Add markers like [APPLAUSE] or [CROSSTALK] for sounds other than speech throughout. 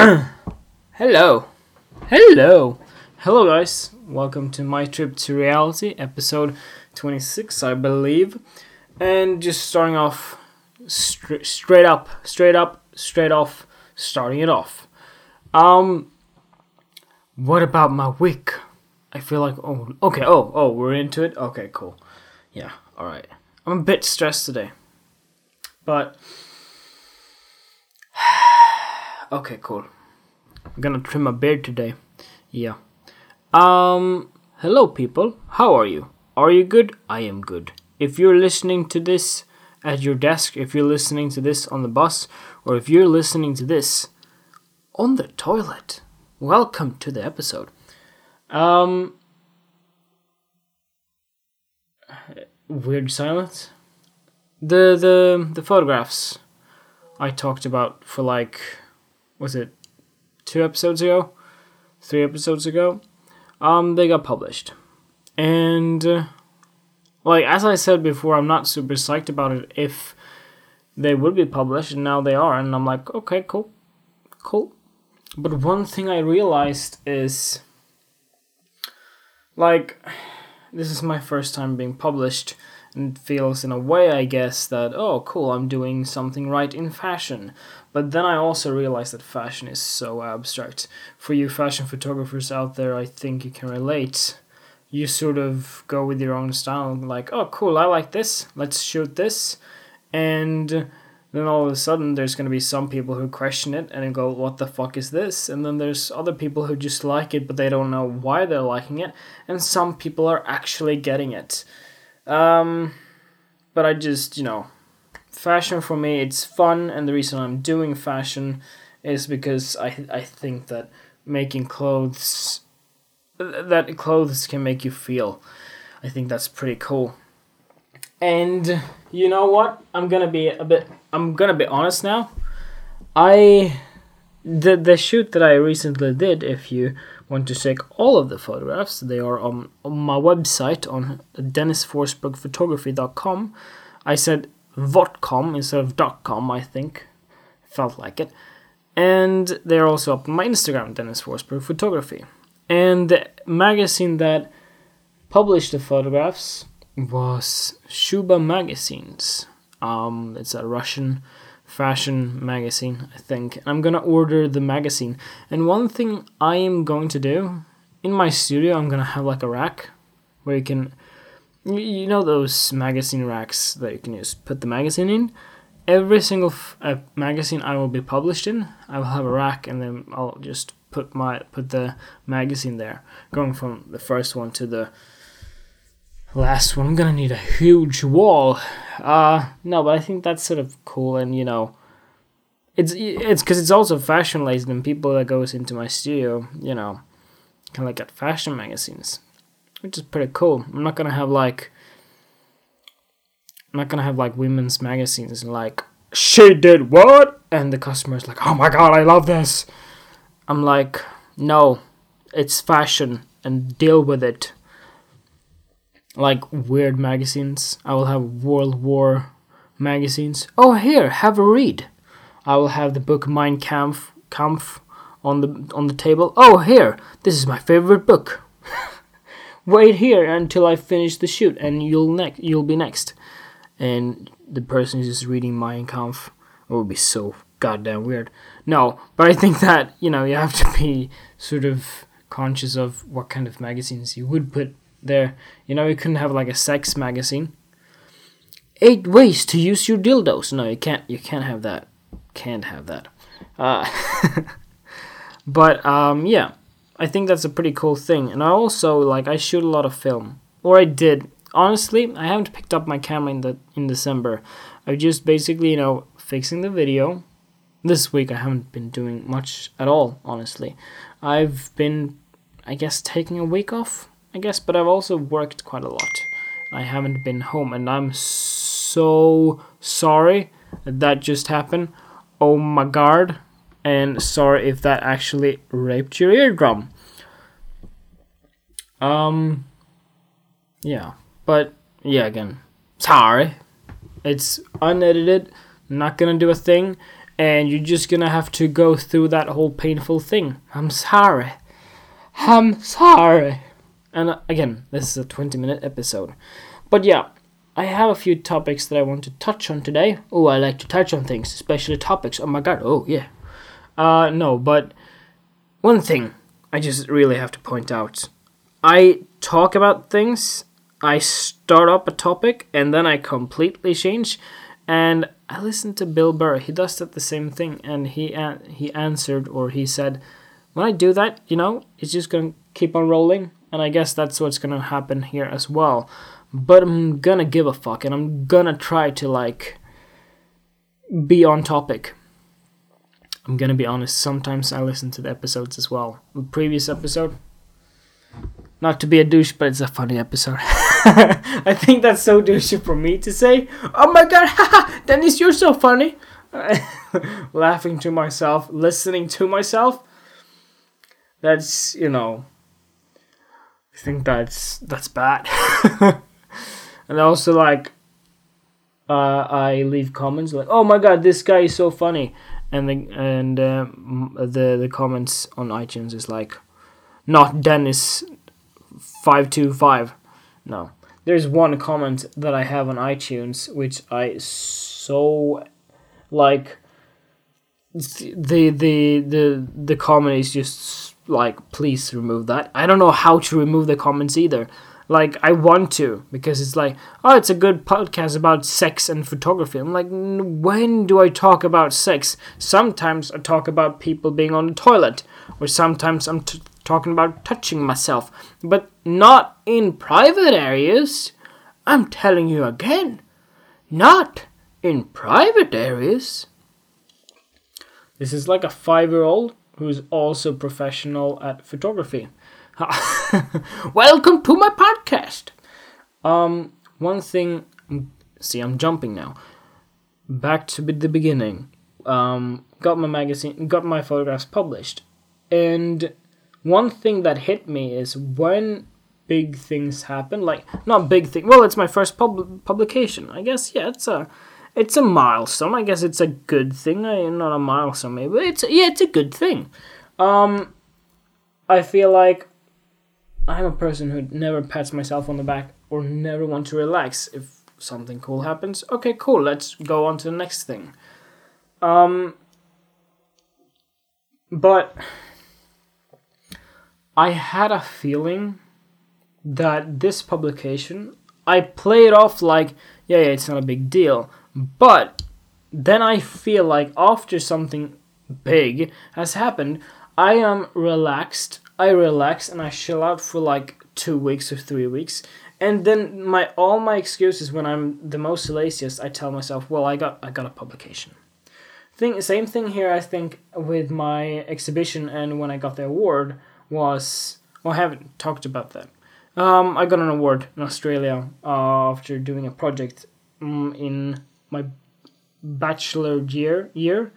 Hello. Hello. Hello, guys. Welcome to My Trip to Reality, episode 26, I believe. And just starting off stra- straight up, straight up, straight off, starting it off. Um, what about my week? I feel like, oh, okay, oh, oh, we're into it? Okay, cool. Yeah, alright. I'm a bit stressed today. But, okay, cool. I'm gonna trim my beard today. Yeah. Um, hello people. How are you? Are you good? I am good. If you're listening to this at your desk, if you're listening to this on the bus, or if you're listening to this on the toilet, welcome to the episode. Um, weird silence. The the the photographs I talked about for like was it two episodes ago, three episodes ago, um, they got published, and uh, like as I said before, I'm not super psyched about it if they would be published, and now they are, and I'm like, okay, cool, cool. But one thing I realized is, like, [SIGHS] this is my first time being published, and feels in a way, I guess, that oh, cool, I'm doing something right in fashion. But then I also realize that fashion is so abstract. For you fashion photographers out there, I think you can relate. You sort of go with your own style, like, oh, cool, I like this, let's shoot this. And then all of a sudden, there's going to be some people who question it and go, what the fuck is this? And then there's other people who just like it, but they don't know why they're liking it. And some people are actually getting it. Um, but I just, you know, fashion for me it's fun and the reason i'm doing fashion is because i i think that making clothes that clothes can make you feel. I think that's pretty cool. And you know what? I'm gonna be a bit i'm gonna be honest now. I the the shoot that i recently did if you want to check all of the photographs they are on, on my website on dennisforsbergphotography.com i said .com instead of .com, I think. Felt like it. And they're also up on my Instagram, Dennis Forsberg Photography. And the magazine that published the photographs was Shuba Magazines. Um, it's a Russian fashion magazine, I think. I'm gonna order the magazine. And one thing I am going to do in my studio, I'm gonna have like a rack where you can you know those magazine racks that you can just put the magazine in every single f- uh, magazine i will be published in i will have a rack and then i'll just put my put the magazine there going from the first one to the last one i'm gonna need a huge wall uh no but i think that's sort of cool and you know it's it's because it's also fashion related and people that goes into my studio you know kind of like at fashion magazines which is pretty cool. I'm not gonna have like I'm not gonna have like women's magazines and like she did what and the customer's like oh my god I love this. I'm like no, it's fashion and deal with it. Like weird magazines. I will have World War magazines. Oh here, have a read. I will have the book Mein Kampf Kampf on the on the table. Oh here, this is my favorite book [LAUGHS] wait here until I finish the shoot, and you'll next. You'll be next. And the person is just reading Mein Kampf. It would be so goddamn weird. No, but I think that you know you have to be sort of conscious of what kind of magazines you would put there. You know, you couldn't have like a sex magazine. Eight ways to use your dildos. No, you can't. You can't have that. Can't have that. Uh, [LAUGHS] but um, yeah. I think that's a pretty cool thing. And I also like I shoot a lot of film, or I did. Honestly, I haven't picked up my camera in the in December. I've just basically you know fixing the video. This week I haven't been doing much at all. Honestly, I've been I guess taking a week off. I guess, but I've also worked quite a lot. I haven't been home, and I'm so sorry that, just happened. Oh my god and sorry if that actually raped your eardrum. Um, yeah, but yeah, again, sorry. It's unedited, not gonna do a thing, and you're just gonna have to go through that whole painful thing. I'm sorry. I'm sorry. And uh, again, this is a 20 minute episode. But yeah, I have a few topics that I want to touch on today. Oh, I like to touch on things, especially topics. Oh my god, oh yeah. Uh, no, but one thing I just really have to point out. I talk about things, I start up a topic, and then I completely change. And I listened to Bill Burr. He does that the same thing, and he an- he answered or he said, "When I do that, you know, it's just gonna keep on rolling." And I guess that's what's gonna happen here as well. But I'm gonna give a fuck, and I'm gonna try to like be on topic. I'm gonna be honest. Sometimes I listen to the episodes as well. The previous episode, not to be a douche, but it's a funny episode. [LAUGHS] I think that's so douchey for me to say. Oh my god, [LAUGHS] Dennis, you're so funny. [LAUGHS] Laughing to myself, listening to myself. That's you know. I think that's that's bad. [LAUGHS] and also like. Uh, I leave comments like, "Oh my god, this guy is so funny," and the and uh, the the comments on iTunes is like, "Not Dennis 525. No. There's one comment that I have on iTunes which I so like the the the the comment is just like please remove that. I don't know how to remove the comments either. Like I want to because it's like oh it's a good podcast about sex and photography. I'm like when do I talk about sex? Sometimes I talk about people being on the toilet or sometimes I'm t- talking about touching myself, but not in private areas. I'm telling you again, not in private areas. This is like a five year old who's also professional at photography. [LAUGHS] Welcome to my podcast. Um, one thing, see, I'm jumping now. Back to the beginning. Um, got my magazine, got my photographs published, and one thing that hit me is when big things happen like not big thing well it's my first pub- publication i guess yeah it's a it's a milestone. I guess it's a good thing. I, not a milestone maybe it's yeah it's a good thing. Um i feel like i'm a person who never pats myself on the back or never want to relax if something cool happens. Okay cool. Let's go on to the next thing. Um but I had a feeling that this publication, I play it off like, yeah, yeah, it's not a big deal. But then I feel like after something big has happened, I am relaxed. I relax and I chill out for like two weeks or three weeks. And then my all my excuses when I'm the most laziest, I tell myself, well, I got I got a publication. Thing same thing here. I think with my exhibition and when I got the award was well, I haven't talked about that. Um, I got an award in Australia uh, after doing a project um, in my bachelor year year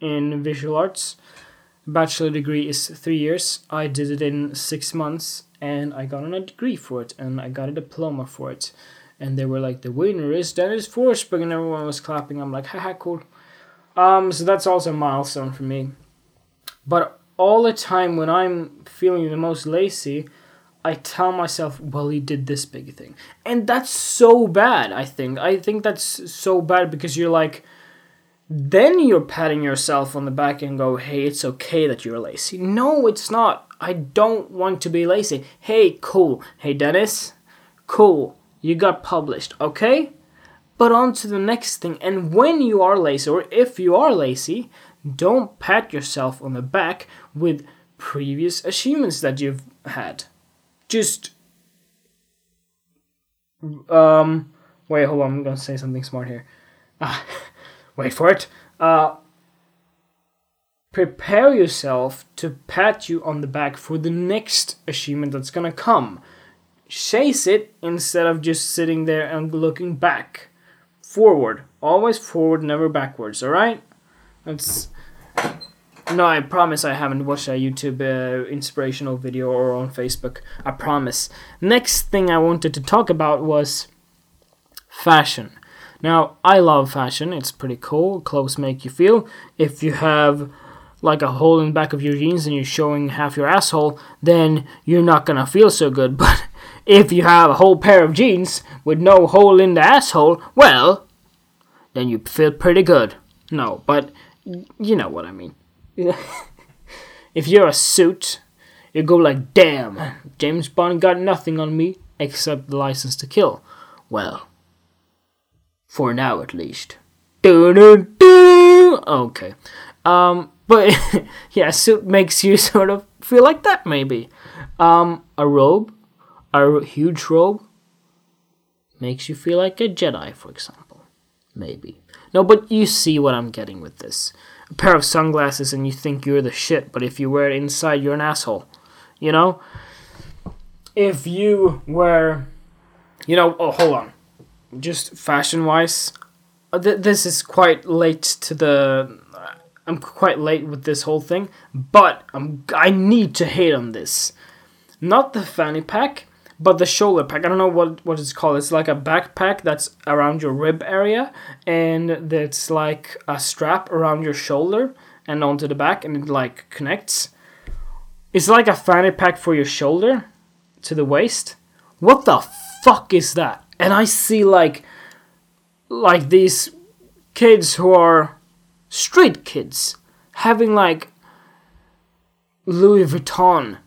in visual arts. Bachelor degree is three years. I did it in six months, and I got a degree for it, and I got a diploma for it. And they were like, "The winner is Dennis Forsberg," and everyone was clapping. I'm like, "Haha, cool." Um, so that's also a milestone for me. But all the time when I'm feeling the most lazy, I tell myself, well, he did this big thing. And that's so bad, I think. I think that's so bad because you're like, then you're patting yourself on the back and go, hey, it's okay that you're lazy. No, it's not. I don't want to be lazy. Hey, cool. Hey, Dennis, cool. You got published, okay? But on to the next thing. And when you are lazy, or if you are lazy, don't pat yourself on the back with previous achievements that you've had. Just um wait, hold on, I'm gonna say something smart here. Uh, [LAUGHS] wait for it. Uh prepare yourself to pat you on the back for the next achievement that's gonna come. Chase it instead of just sitting there and looking back. Forward. Always forward, never backwards, alright? That's no, I promise I haven't watched a YouTube uh, inspirational video or on Facebook. I promise. Next thing I wanted to talk about was fashion. Now, I love fashion. It's pretty cool. Clothes make you feel. If you have like a hole in the back of your jeans and you're showing half your asshole, then you're not gonna feel so good. [LAUGHS] But if you have a whole pair of jeans with no hole in the asshole, well, then you feel pretty good. No, but you know what I mean. [LAUGHS] if you're a suit, you go like, damn, James Bond got nothing on me except the license to kill. Well, for now at least. Okay. Um, but [LAUGHS] yeah, suit makes you [LAUGHS] sort of feel like that maybe. Um, a robe, a huge robe, makes you feel like a Jedi, for example. Maybe. No, but you see what I'm getting with this. A pair of sunglasses and you think you're the shit, but if you wear it inside, you're an asshole. You know? If you wear. You know, oh, hold on just fashion wise, uh, th- this is quite late to the. I'm quite late with this whole thing, but I'm, I need to hate on this. Not the fanny pack, but the shoulder pack. I don't know what, what it's called. It's like a backpack that's around your rib area, and that's like a strap around your shoulder and onto the back, and it like connects. It's like a fanny pack for your shoulder to the waist. What the fuck is that? and I see like like these kids who are street kids having like Louis Vuitton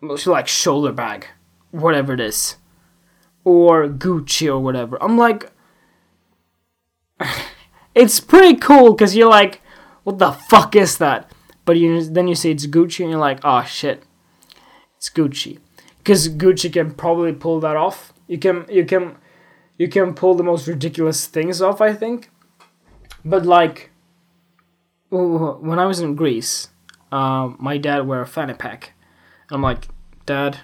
like shoulder bag, whatever it is, or Gucci or whatever. I'm like, [SIGHS] it's pretty cool because you're like, what the fuck is that? But you then you say it's Gucci and you're like, oh shit, it's Gucci, because Gucci can probably pull that off you can you can you can pull the most ridiculous things off, I think. But like when I was in Greece, uh, my dad wear a fanny pack. I'm like, Dad,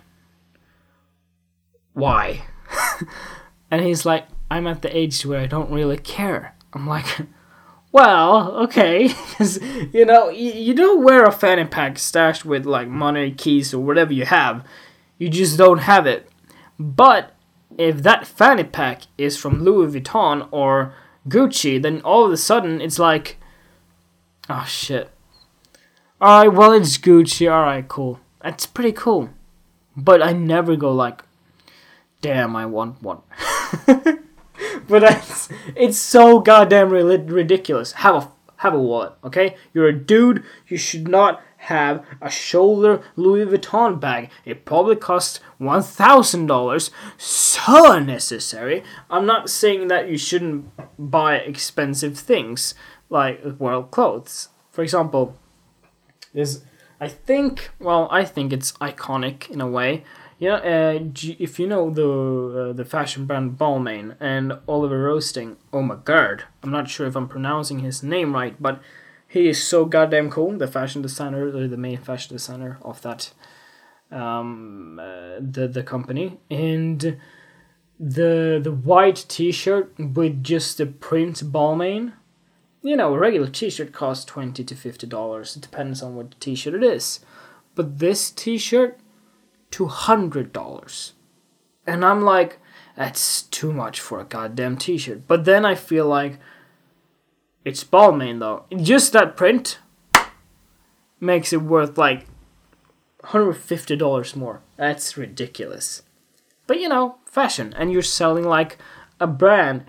why? [LAUGHS] and he's like, I'm at the age where I don't really care. I'm like, [LAUGHS] well, okay, [LAUGHS] because you know you, you don't wear a fanny pack stashed with like money, keys, or whatever you have. You just don't have it. But if that fanny pack is from Louis Vuitton or Gucci, then all of a sudden it's like, oh shit. Alright, well, it's Gucci, alright, cool. That's pretty cool. But I never go like, damn, I want one. [LAUGHS] but it's, it's so goddamn ridiculous. Have a, have a wallet, okay? You're a dude, you should not have a shoulder Louis Vuitton bag. It probably costs $1,000. So unnecessary. I'm not saying that you shouldn't buy expensive things like world clothes. For example, there's, I think, well, I think it's iconic in a way. Yeah, uh, if you know the uh, the fashion brand Balmain and Oliver Rousteing, oh my god, I'm not sure if I'm pronouncing his name right, but he is so goddamn cool. The fashion designer, or the main fashion designer of that, um, uh, the the company, and the the white T-shirt with just the print Balmain. You know, a regular T-shirt costs twenty to fifty dollars. It depends on what T-shirt it is, but this T-shirt, hundred dollars, and I'm like, that's too much for a goddamn T-shirt. But then I feel like it's Balmain though. Just that print makes it worth like $150 more. That's ridiculous. But you know, fashion, and you're selling like a brand.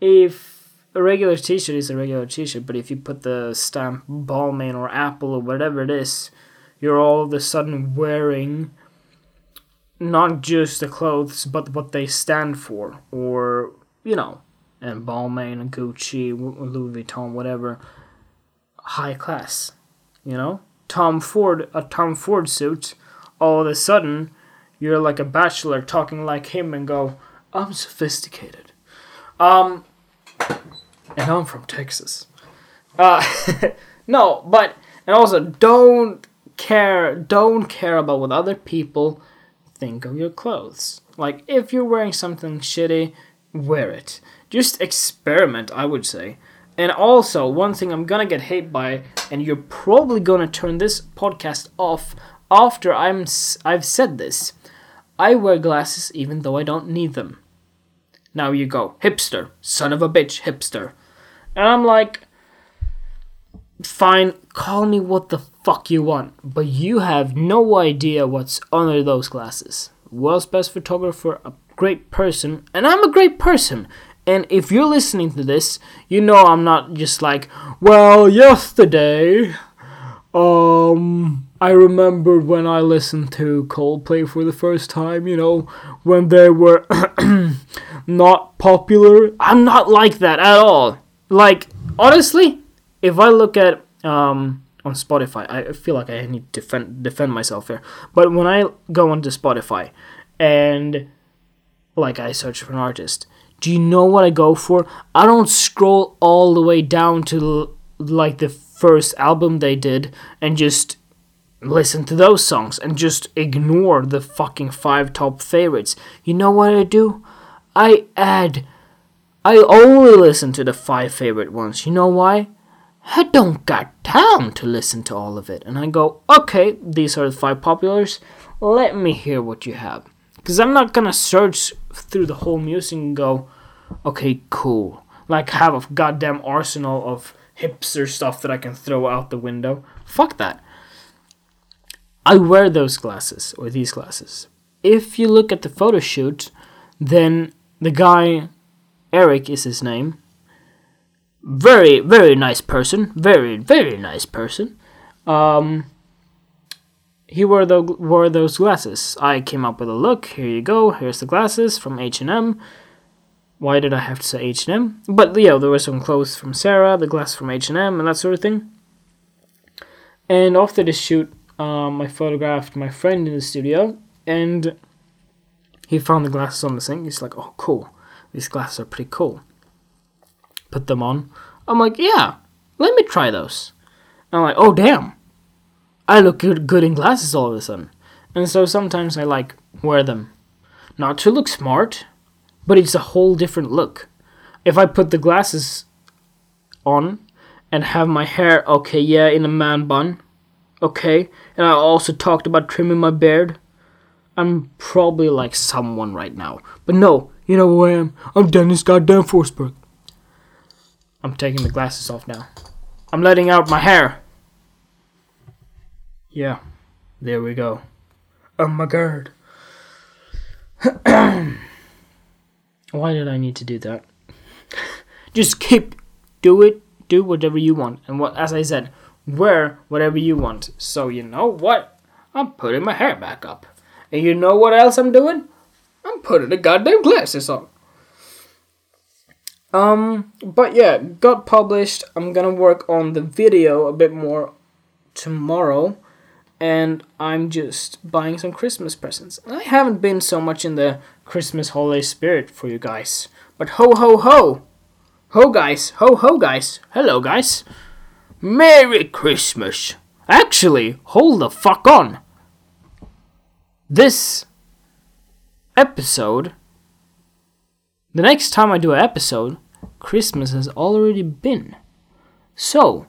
If a regular t shirt is a regular t shirt, but if you put the stamp Balmain or Apple or whatever it is, you're all of a sudden wearing not just the clothes, but what they stand for, or, you know, and Balmain, and Gucci, Louis Vuitton, whatever, high class. You know, Tom Ford, a Tom Ford suit. All of a sudden, you're like a bachelor talking like him and go, "I'm sophisticated." Um, and I'm from Texas. Uh, [LAUGHS] no, but and also don't care, don't care about what other people think of your clothes. Like if you're wearing something shitty, wear it just experiment, I would say. And also, one thing I'm gonna get hate by, and you're probably gonna turn this podcast off after I'm I've said this. I wear glasses even though I don't need them. Now you go, hipster, son of a bitch, hipster. And I'm like, fine, call me what the fuck you want, but you have no idea what's under those glasses. World's best photographer, a great person, and I'm a great person. And if you're listening to this, you know I'm not just like, well, yesterday, um, I remembered when I listened to Coldplay for the first time, you know, when they were [CLEARS THROAT] not popular. I'm not like that at all. Like, honestly, if I look at um, on Spotify, I feel like I need to defend defend myself here. But when I go onto Spotify and like I search for an artist, do you know what I go for? I don't scroll all the way down to like the first album they did and just listen to those songs and just ignore the fucking five top favorites. You know what I do? I add I only listen to the five favorite ones. You know why? I don't got time to listen to all of it. And I go, okay, these are the five populars. Let me hear what you have. Because I'm not gonna search through the whole music and go, okay, cool. Like have a goddamn arsenal of hipster stuff that I can throw out the window. Fuck that. I wear those glasses, or these glasses. If you look at the photo shoot, then the guy, Eric is his name, very, very nice person, very, very nice person. Um, he wore the wore those glasses. I came up with a look. Here you go. Here's the glasses from H and M. Why did I have to say H and M? But yeah, there were some clothes from Zara, the glass from H and M, and that sort of thing. And after the shoot, um, I photographed my friend in the studio, and he found the glasses on the sink. He's like, "Oh, cool. These glasses are pretty cool." Put them on. I'm like, "Yeah, let me try those." And I'm like, "Oh, damn." I look good, good in glasses all of a sudden. And so sometimes I like wear them. Not to look smart, but it's a whole different look. If I put the glasses on and have my hair, okay, yeah, in a man bun, okay, and I also talked about trimming my beard, I'm probably like someone right now. But no, you know who I am? I'm Dennis goddamn Forsberg. I'm taking the glasses off now. I'm letting out my hair. Yeah, there we go. Oh my god. [CLEARS THROAT] Why did I need to do that? [LAUGHS] Just keep do it, do whatever you want, and what as I said, wear whatever you want. So you know what? I'm putting my hair back up, and you know what else I'm doing? I'm putting the goddamn glasses on. Um, but yeah, got published. I'm gonna work on the video a bit more tomorrow and I'm just buying some Christmas presents. I haven't been so much in the Christmas holiday spirit for you guys. But ho ho ho! Ho guys, ho ho guys, hello guys. Merry Christmas! Actually, hold the fuck on! This episode, the next time I do an episode, Christmas has already been. So,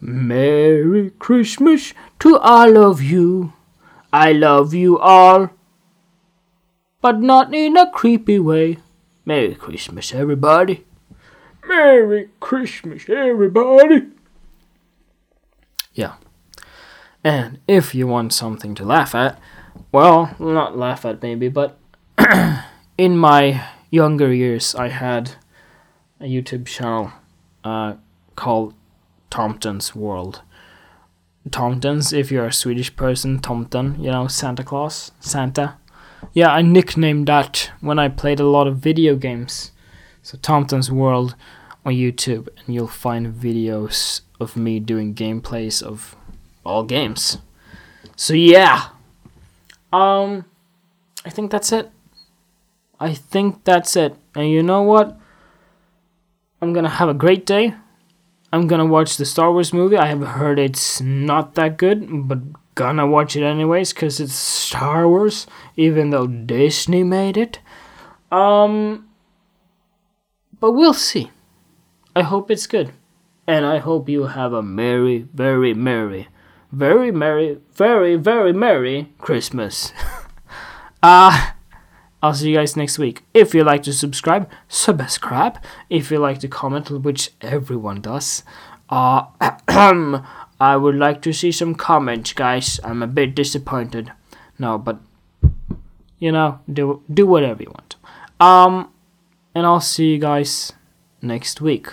Merry Christmas to all of you. I love you all, but not in a creepy way. Merry Christmas, everybody. Merry Christmas, everybody. Yeah. And if you want something to laugh at, well, not laugh at maybe, but [CLEARS THROAT] in my younger years, I had a YouTube channel uh, called Tomten's World. Tomtens, if you're a Swedish person, Tomten, you know, Santa Claus, Santa. Yeah, I nicknamed that when I played a lot of video games. So Tomten's World on YouTube, and you'll find videos of me doing gameplays of all games. So yeah, um, I think that's it. I think that's it. And you know what? I'm gonna have a great day. I'm gonna watch the Star Wars movie. I have heard it's not that good, but gonna watch it anyways because it's Star Wars, even though Disney made it. Um, but we'll see. I hope it's good, and I hope you have a merry, very merry, very merry, very very merry Christmas. [LAUGHS] uh I'll see you guys next week. If you like to subscribe, subscribe. If you like to comment, which everyone does, uh, [CLEARS THROAT] I would like to see some comments, guys. I'm a bit disappointed. No, but you know, do do whatever you want. Um, and I'll see you guys next week.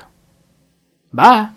Bye.